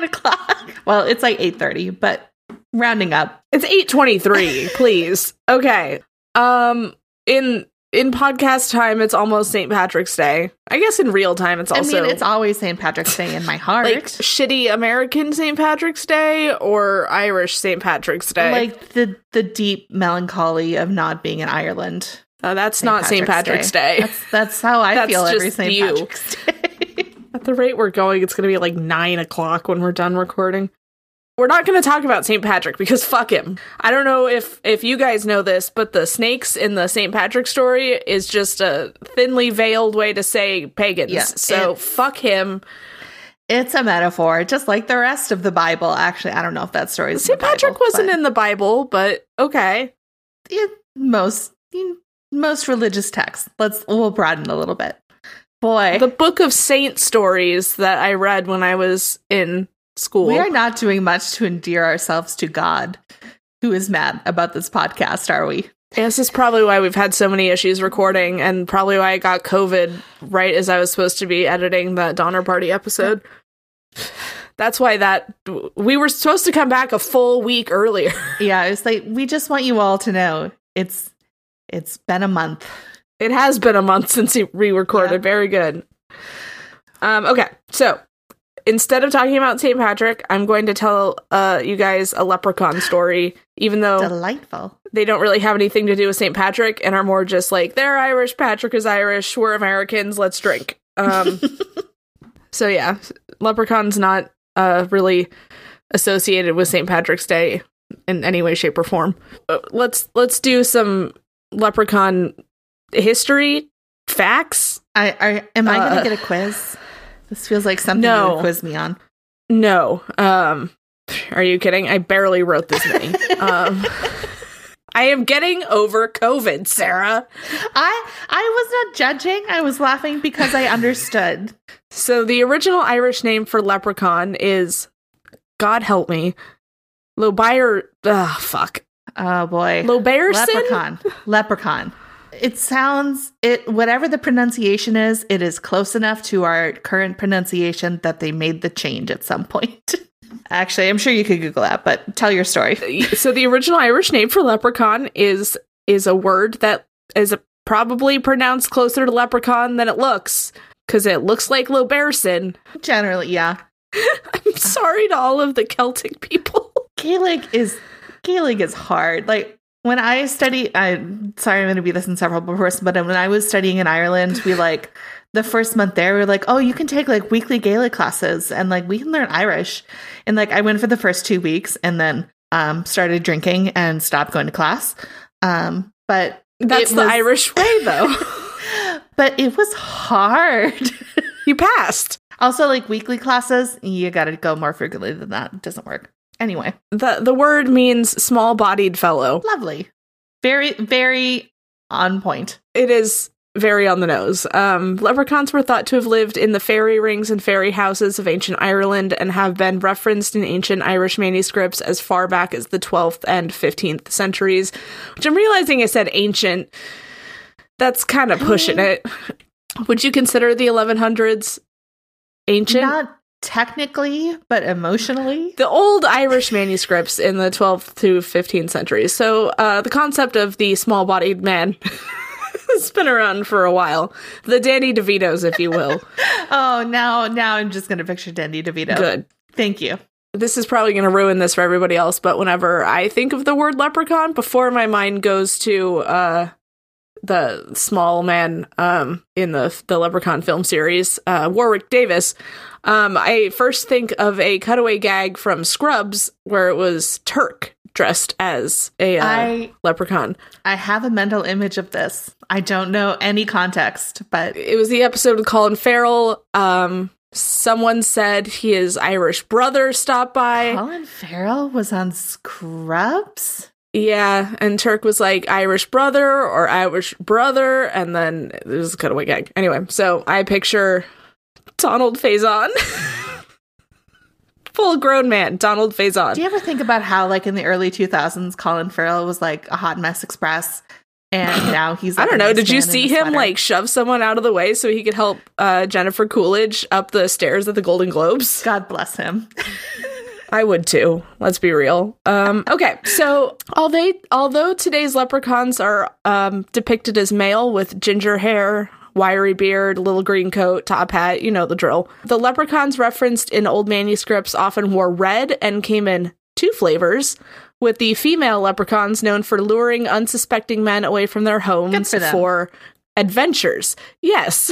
nine o'clock. Well, it's like eight thirty, but rounding up. It's 823, please. Okay. Um in in podcast time it's almost St. Patrick's Day. I guess in real time it's also I mean, it's always St. Patrick's Day in my heart. like shitty American St. Patrick's Day or Irish St. Patrick's Day. like the the deep melancholy of not being in Ireland. Uh, that's not St. Patrick's Day. That's that's how I That's feel every St. Patrick's Day. At the rate we're going, it's going to be like nine o'clock when we're done recording. We're not going to talk about St. Patrick because fuck him. I don't know if if you guys know this, but the snakes in the St. Patrick story is just a thinly veiled way to say pagans. Yeah, so fuck him. it's a metaphor, just like the rest of the Bible. Actually, I don't know if that story is St. Patrick wasn't in the Bible, but okay. in most most religious texts. Let's we'll broaden a little bit. Boy, The book of saint stories that I read when I was in school. we are not doing much to endear ourselves to God, who is mad about this podcast, are we? This is probably why we've had so many issues recording, and probably why I got COVID right as I was supposed to be editing that Donner Party episode. That's why that we were supposed to come back a full week earlier. Yeah, it's like we just want you all to know it's it's been a month. It has been a month since he re-recorded. Yeah. Very good. Um, okay, so instead of talking about St. Patrick, I'm going to tell uh, you guys a leprechaun story, even though Delightful. they don't really have anything to do with St. Patrick and are more just like they're Irish, Patrick is Irish, we're Americans, let's drink. Um, so yeah, Leprechaun's not uh, really associated with St. Patrick's Day in any way, shape, or form. Uh, let's let's do some Leprechaun history facts. I, I am I Uh, going to get a quiz? This feels like something No. you would quiz me on. No, um, are you kidding? I barely wrote this many. um, I am getting over COVID, Sara. I I was not judging. I was laughing because I understood. So the original Irish name for leprechaun is God help me. Lobair ah fuck. Oh boy. Lobairson? Leprechaun. Leprechaun. It sounds it whatever the pronunciation is, it is close enough to our current pronunciation that they made the change at some point. Actually, I'm sure you could Google that, but tell your story. so the original Irish name for leprechaun is is a word that is probably pronounced closer to leprechaun than it looks because it looks like Lobairson. Generally, yeah. I'm sorry to all of the Celtic people. Gaelic is Gaelic is hard. Like when I study, I sorry, I'm going to be this in several before, but when I was studying in Ireland, we like the first month there, we were like, oh, you can take like weekly Gaelic classes, and like we can learn Irish. And like I went for the first two weeks, and then um started drinking and stopped going to class. Um, but That's the was- Irish way though. but it was hard. you passed. also, like weekly classes, you got to go more frequently than that. It doesn't work. Anyway. The the word means small bodied fellow. lovely very very on point It is very on the nose. Um, leprechauns were thought to have lived in the fairy rings and fairy houses of ancient Ireland and have been referenced in ancient Irish manuscripts as far back as the 12th and 15th centuries. Which I'm realizing I said ancient. That's kind of pushing it. Would you consider the 1100s ancient? not technically but emotionally the old Irish manuscripts in the 12th to 15th centuries. So uh, the concept of the small-bodied man has been around for a while. The Danny DeVitos, if you will. oh now now i'm just gonna picture dandy devito Good. thank you This is probably going to ruin this for everybody else, but whenever I think of the word leprechaun, before my mind goes to uh, the small man um, in the the Leprechaun film series, uh, Warwick Davis, um, I first think of a cutaway gag from Scrubs where it was Turk dressed as a uh, i leprechaun. i have a mental image of this i don't know any context but It was the episode with Colin Farrell. Um, someone said his Irish brother stopped by. colin farrell was on scrubs Yeah, and Turk was like Irish brother or Irish brother, and then it was a cutaway gag. Anyway, so I picture Donald Faison. Full grown man, Donald Faison. do you ever think about how like in the early 2000s colin farrell was like a hot mess express and now he's. I don't know. Did you see him sweater. like shove someone out of the way so he could help uh, Jennifer Coolidge up the stairs at the Golden Globes? God bless him. I would too. Let's be real. Um, okay, so although although today's leprechauns are um, depicted as male with ginger hair, wiry beard, little green coat, top hat, you know the drill. The leprechauns referenced in old manuscripts often wore red and came in two flavors. With the female leprechauns known for luring unsuspecting men away from their homes for for adventures. Yes.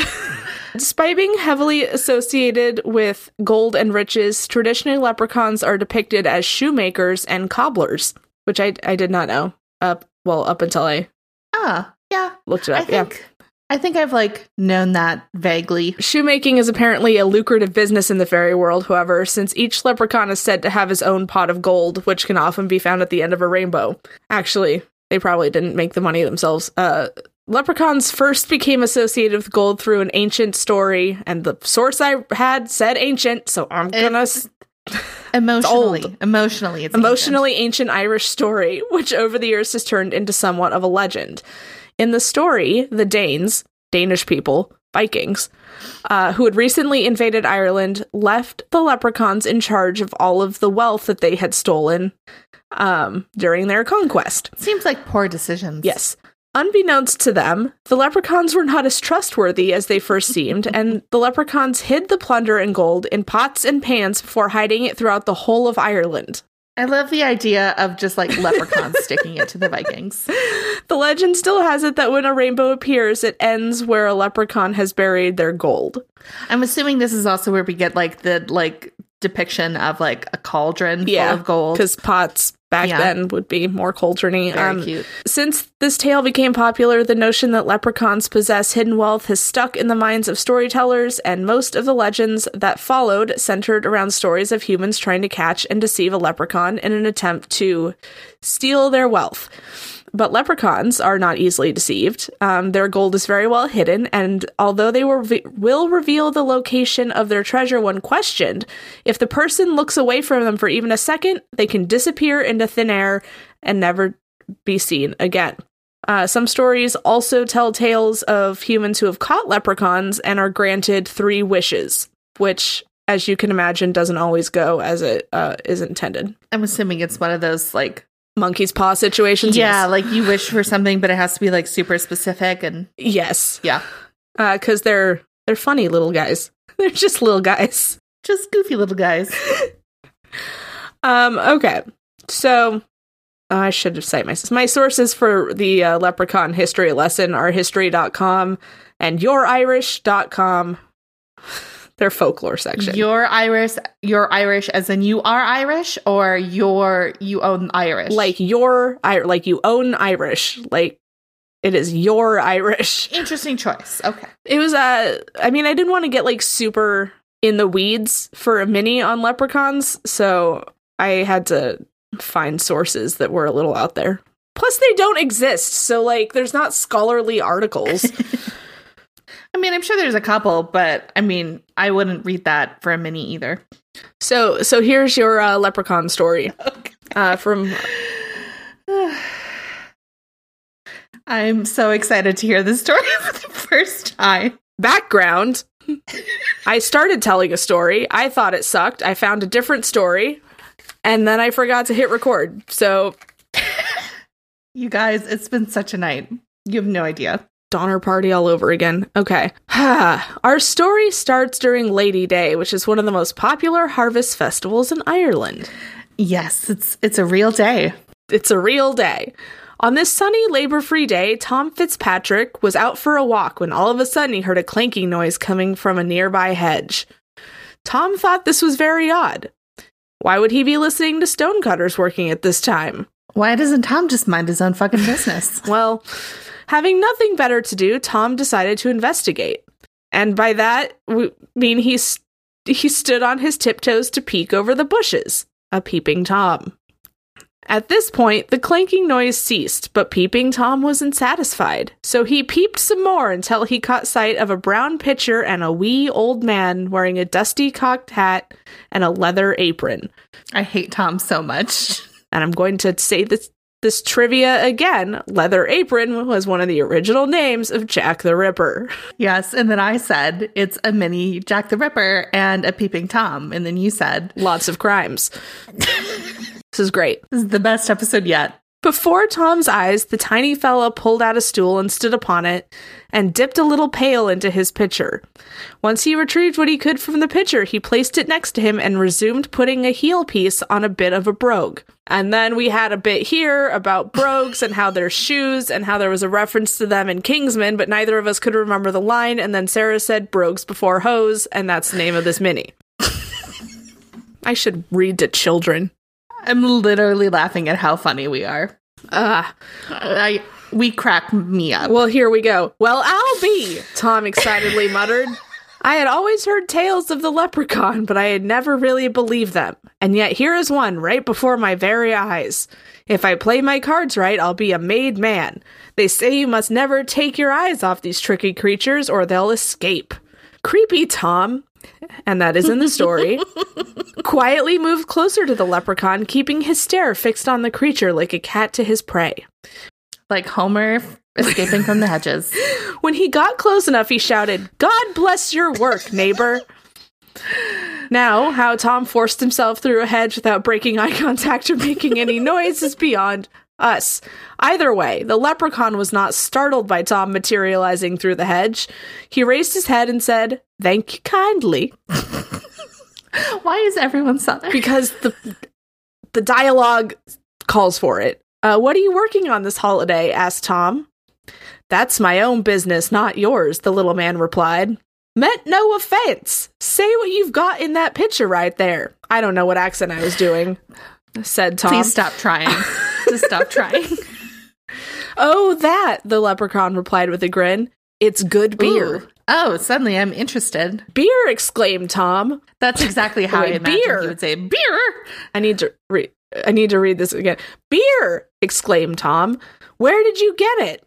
Despite being heavily associated with gold and riches, traditionally leprechauns are depicted as shoemakers and cobblers, which I, I did not know. Up well, up until I Ah, yeah. looked it I up. yeah. I think I've like known that vaguely. Shoemaking is apparently a lucrative business in the fairy world, however, since each leprechaun is said to have his own pot of gold, which can often be found at the end of a rainbow. Actually, they probably didn't make the money themselves. Uh, leprechauns first became associated with gold through an ancient story, and the source I had said ancient, so I'm gonna s- Emotionally, old. emotionally, it's emotionally ancient Irish story, which over the years has turned into somewhat of a legend. In the story, the Danes, Danish people, Vikings, uh, who had recently invaded Ireland, left the leprechauns in charge of all of the wealth that they had stolen um, during their conquest. Seems like poor decisions. Yes. Unbeknownst to them, the leprechauns were not as trustworthy as they first seemed, and the leprechauns hid the plunder and gold in pots and pans before hiding it throughout the whole of Ireland. I love the idea of just like leprechauns sticking it to the Vikings. The legend still has it that when a rainbow appears, it ends where a leprechaun has buried their gold. I'm assuming this is also where we get like the like depiction of like a cauldron Yeah, full of gold. Because pots back Yeah. then would be more cauldrony. Um, cute. Since this tale became popular, the notion that leprechauns possess hidden wealth has stuck in the minds of storytellers, and most of the legends that followed centered around stories of humans trying to catch and deceive a leprechaun in an attempt to steal their wealth. But leprechauns are not easily deceived. Um, their gold is very well hidden, and although they will, will reveal the location of their treasure when questioned, if the person looks away from them for even a second, they can disappear into thin air and never be seen again. Uh, some stories also tell tales of humans who have caught leprechauns and are granted three wishes, which, as you can imagine, doesn't always go as it uh, is intended. I'm assuming it's one of those like Monkey's paw situations. yeah, yes. like you wish for something, but it has to be like super specific and yes, yeah, because they're they're funny little guys. They're just little guys. just goofy little guys. Um. Okay. So uh, I should have cited my my sources for the uh, Leprechaun history lesson are history.com and yourirish.com. Their folklore section. You're Irish. You're Irish, as in you are Irish, or you're you own Irish. like your I like you own Irish. Like it is your Irish. interesting choice. Okay. It was uh I mean I didn't want to get like super in the weeds for a mini on leprechauns, so I had to find sources that were a little out there. Plus they don't exist, so like there's not scholarly articles. I mean, I'm sure there's a couple, but I mean, I wouldn't read that for a mini either. so so here's your uh, leprechaun story. Uh from I'm so excited to hear this story for the first time. background. I started telling a story. I thought it sucked. I found a different story. And then I forgot to hit record. So You guys, it's been such a night. You have no idea. Donner party all over again. Okay. Our story starts during Lady Day, which is one of the most popular harvest festivals in Ireland. Yes, it's it's a real day. It's a real day. On this sunny labor free day, Tom Fitzpatrick was out for a walk when all of a sudden he heard a clanking noise coming from a nearby hedge. Tom thought this was very odd. Why would he be listening to stonecutters working at this time? Why doesn't Tom just mind his own fucking business? Well, having nothing better to do, Tom decided to investigate. And by that, we mean he, s- he stood on his tiptoes to peek over the bushes. A peeping Tom. At this point, the clanking noise ceased, but Peeping Tom wasn't satisfied. So he peeped some more until he caught sight of a brown pitcher and a wee old man wearing a dusty cocked hat and a leather apron. I hate Tom so much. And I'm going to say this This trivia again, Leather Apron was one of the original names of Jack the Ripper. Yes. And then I said it's a mini Jack the Ripper and a peeping Tom. And then you said Lots of crimes. this is great. this is the best episode yet. Before Tom's eyes, the tiny fella pulled out a stool and stood upon it, and dipped a little pail into his pitcher. Once he retrieved what he could from the pitcher, he placed it next to him and resumed putting a heel piece on a bit of a brogue. And then we had a bit here about brogues and how they're shoes and how there was a reference to them in Kingsman, but neither of us could remember the line. And then Sara said brogues before hose, and that's the name of this mini. I should read to children. I'm literally laughing at how funny we are. Ah. I we crack me up. Well, here we go. Well, I'll be, Tom excitedly muttered. I had always heard tales of the leprechaun, but I had never really believed them. And yet here is one right before my very eyes. If I play my cards right, I'll be a made man. They say you must never take your eyes off these tricky creatures or they'll escape. Creepy Tom, and that is in the story, quietly moved closer to the leprechaun, keeping his stare fixed on the creature like a cat to his prey. Like Homer escaping from the hedges. When he got close enough, he shouted, God bless your work, neighbor. Now, how Tom forced himself through a hedge without breaking eye contact or making any noise is beyond us. Either way, the leprechaun was not startled by Tom materializing through the hedge. He raised his head and said, Thank you kindly, Why is everyone southern? because the the dialogue calls for it. Uh, what are you working on this holiday? asked Tom. That's my own business, not yours, the little man replied. Meant no offense. Say what you've got in that picture right there. I don't know what accent I was doing, said Tom. Please stop trying. Just stop trying. Oh, that, the leprechaun replied with a grin. It's good beer. Ooh. Oh, suddenly I'm interested. Beer, exclaimed Tom. That's exactly how I Wait, imagined beer. he would say beer. I need to read. I need to read this again. Beer! exclaimed Tom. Where did you get it?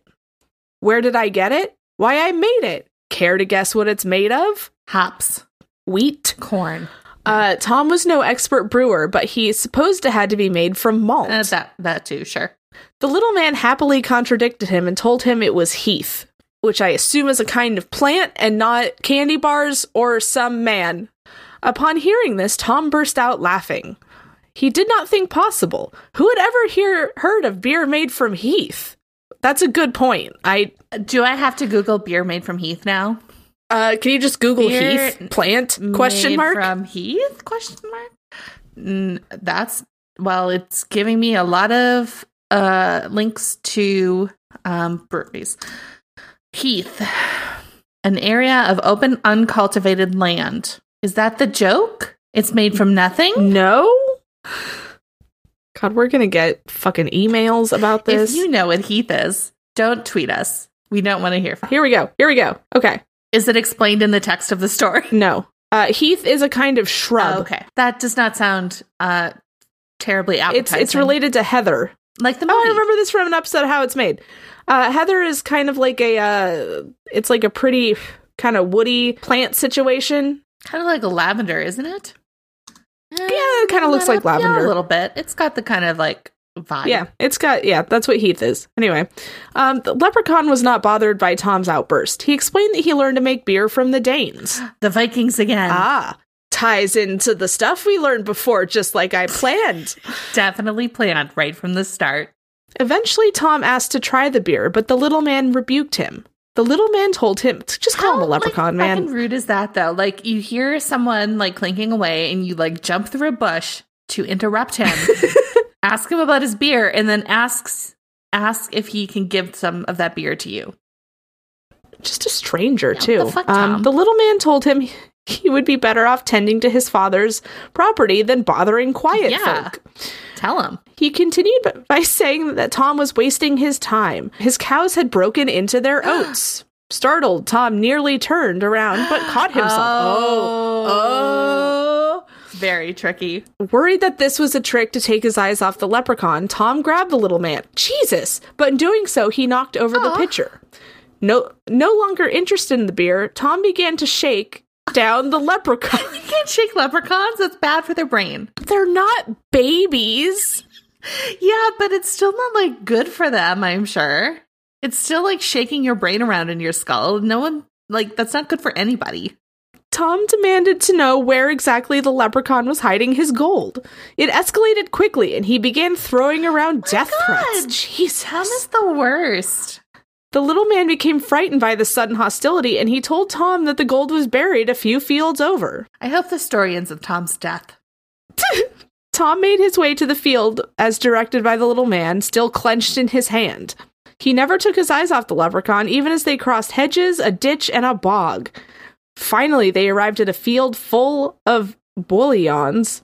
Where did I get it? Why, I made it. Care to guess what it's made of? Hops, Wheat. corn. Uh, Tom was no expert brewer, but he supposed it had to be made from malt. Uh, that that too, sure. the little man happily contradicted him and told him it was heath, which I assume is a kind of plant and not candy bars or some man. Upon hearing this, Tom burst out laughing. He did not think possible. Who had ever hear, heard of beer made from heath? That's a good point. I Do I have to Google beer made from Heath now? Uh, can you just Google Beer heath plant question mark? from Heath? Question mark. Mm, that's well, it's giving me a lot of uh links to um breweries. Heath, an area of open, uncultivated land. Is that the joke? It's made from nothing. no. God, we're gonna get fucking emails about this. If you know what Heath is, don't tweet us. We don't want to hear from. Here we go. Here we go. Okay. Is it explained in the text of the story? No. Uh, heath is a kind of shrub. Oh, okay, that does not sound uh terribly It's appetizing. it's related to heather. like the Oh, I remember this from an episode of How It's Made. Uh, heather is kind of like a uh, it's like a pretty kind of woody plant situation. kind of like a lavender, isn't it? Yeah, it kinda looks like lavender. a little bit. It's got the kind of like vibe. Yeah, it's got yeah, that's what heath is. Anyway, um, the leprechaun was not bothered by Tom's outburst. He explained that he learned to make beer from the Danes. the Vikings again. Ah, ties into the stuff we learned before, just like I planned. Definitely planned right from the start. Eventually, Tom asked to try the beer, but the little man rebuked him. The little man told him to just call him a leprechaun, like, man. Rude is that though? Like you hear someone like clinking away, and you like jump through a bush to interrupt him, ask him about his beer, and then asks ask if he can give some of that beer to you. just a stranger Yeah, too. the fuck, um, the little man told him he would be better off tending to his father's property than bothering quiet Yeah. folk. Tell him. He continued by saying that Tom was wasting his time. His cows had broken into their oats. Startled, Tom nearly turned around but caught himself. oh Oh. Very tricky. Worried that this was a trick to take his eyes off the leprechaun, Tom grabbed the little man. Jesus! But in doing so, he knocked over the pitcher. No, no longer interested in the beer, Tom began to shake down the leprechaun. You can't shake leprechauns. That's bad for their brain. They're not babies. Yeah, but it's still not like good for them, I'm sure. It's still like shaking your brain around in your skull. No one, like, that's not good for anybody. Tom demanded to know where exactly the leprechaun was hiding his gold. It escalated quickly and he began throwing around death God, threats. Jesus. Tom is the worst. The little man became frightened by the sudden hostility and he told Tom that the gold was buried a few fields over. I hope the story ends with Tom's death. Tom made his way to the field as directed by the little man, still clenched in his hand. He never took his eyes off the leprechaun, even as they crossed hedges, a ditch, and a bog. Finally, they arrived at a field full of bullions.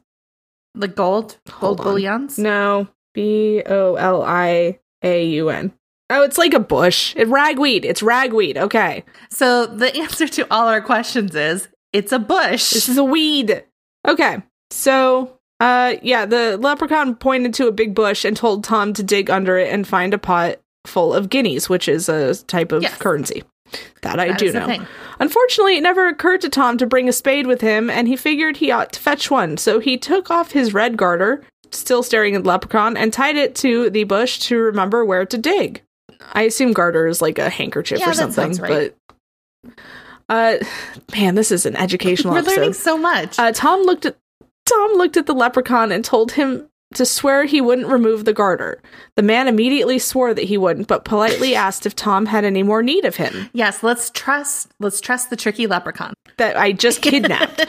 The gold, gold bullions. No, B O L I A U N. Oh, it's like a bush. It ragweed. It's ragweed. Okay, So the answer to all our questions is it's a bush. this is a weed. Okay, so uh, yeah, the leprechaun pointed to a big bush and told Tom to dig under it and find a pot full of guineas, which is a type of Yes. currency. That I That do know. Unfortunately, it never occurred to Tom to bring a spade with him, and he figured he ought to fetch one. So he took off his red garter, still staring at the leprechaun, and tied it to the bush to remember where to dig. I assume garter is like a handkerchief Yeah, or something, right. but uh, man, this is an educational We're episode. learning so much. Uh, Tom looked at Tom looked at the leprechaun and told him to swear he wouldn't remove the garter. The man immediately swore that he wouldn't, but politely asked if Tom had any more need of him. yes, let's trust. Let's trust the tricky leprechaun. That I just kidnapped.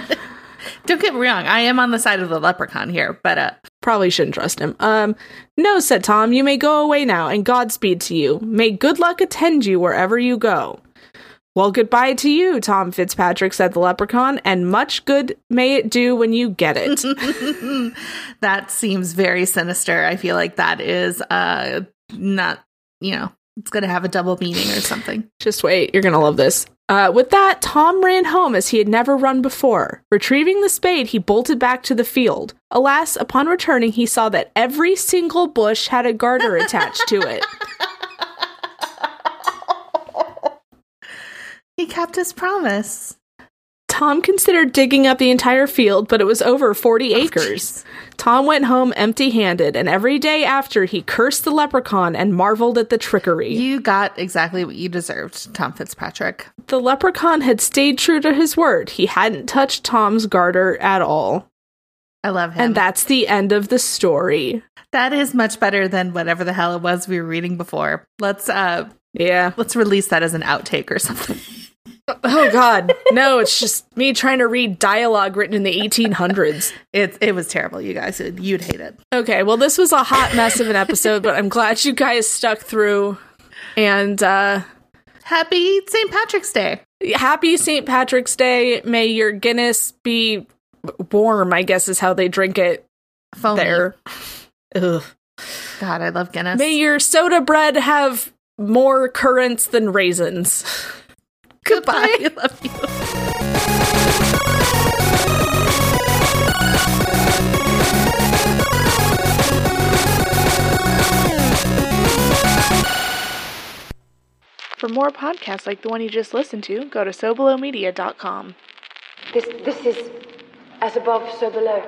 Don't get me wrong. I am on the side of the leprechaun here, but uh, Probably shouldn't trust him. Um, no, said Tom, you may go away now, and Godspeed to you. May good luck attend you wherever you go. Well, goodbye to you, Tom Fitzpatrick, said the leprechaun, and much good may it do when you get it. that seems very sinister. I feel like that is uh not you know it's gonna have a double meaning or something. Just wait, you're gonna love this. Uh, with that, Tom ran home as he had never run before. Retrieving the spade, he bolted back to the field. Alas, upon returning, he saw that every single bush had a garter attached to it. He kept his promise. Tom considered digging up the entire field, but it was over 40 acres. Tom went home empty handed, and every day after, he cursed the leprechaun and marveled at the trickery. You got exactly what you deserved, Tom Fitzpatrick. the leprechaun had stayed true to his word. He hadn't touched Tom's garter at all. I love him. And that's the end of the story. that is much better than whatever the hell it was we were reading before. Let's uh Yeah. let's release that as an outtake or something. Oh, God. No, it's just me trying to read dialogue written in the 1800s. It it was terrible, you guys. You'd hate it. Okay, well, this was a hot mess of an episode, but I'm glad you guys stuck through. And, uh, Happy St. Patrick's Day. happy St. Patrick's Day. May your Guinness be warm, I guess is how they drink it Foamy. there. Ugh. God, I love Guinness. May your soda bread have more currants than raisins. Goodbye. I love you. For more podcasts like the one you just listened to, go to SoBelowMedia.com. This, this is as above, so below.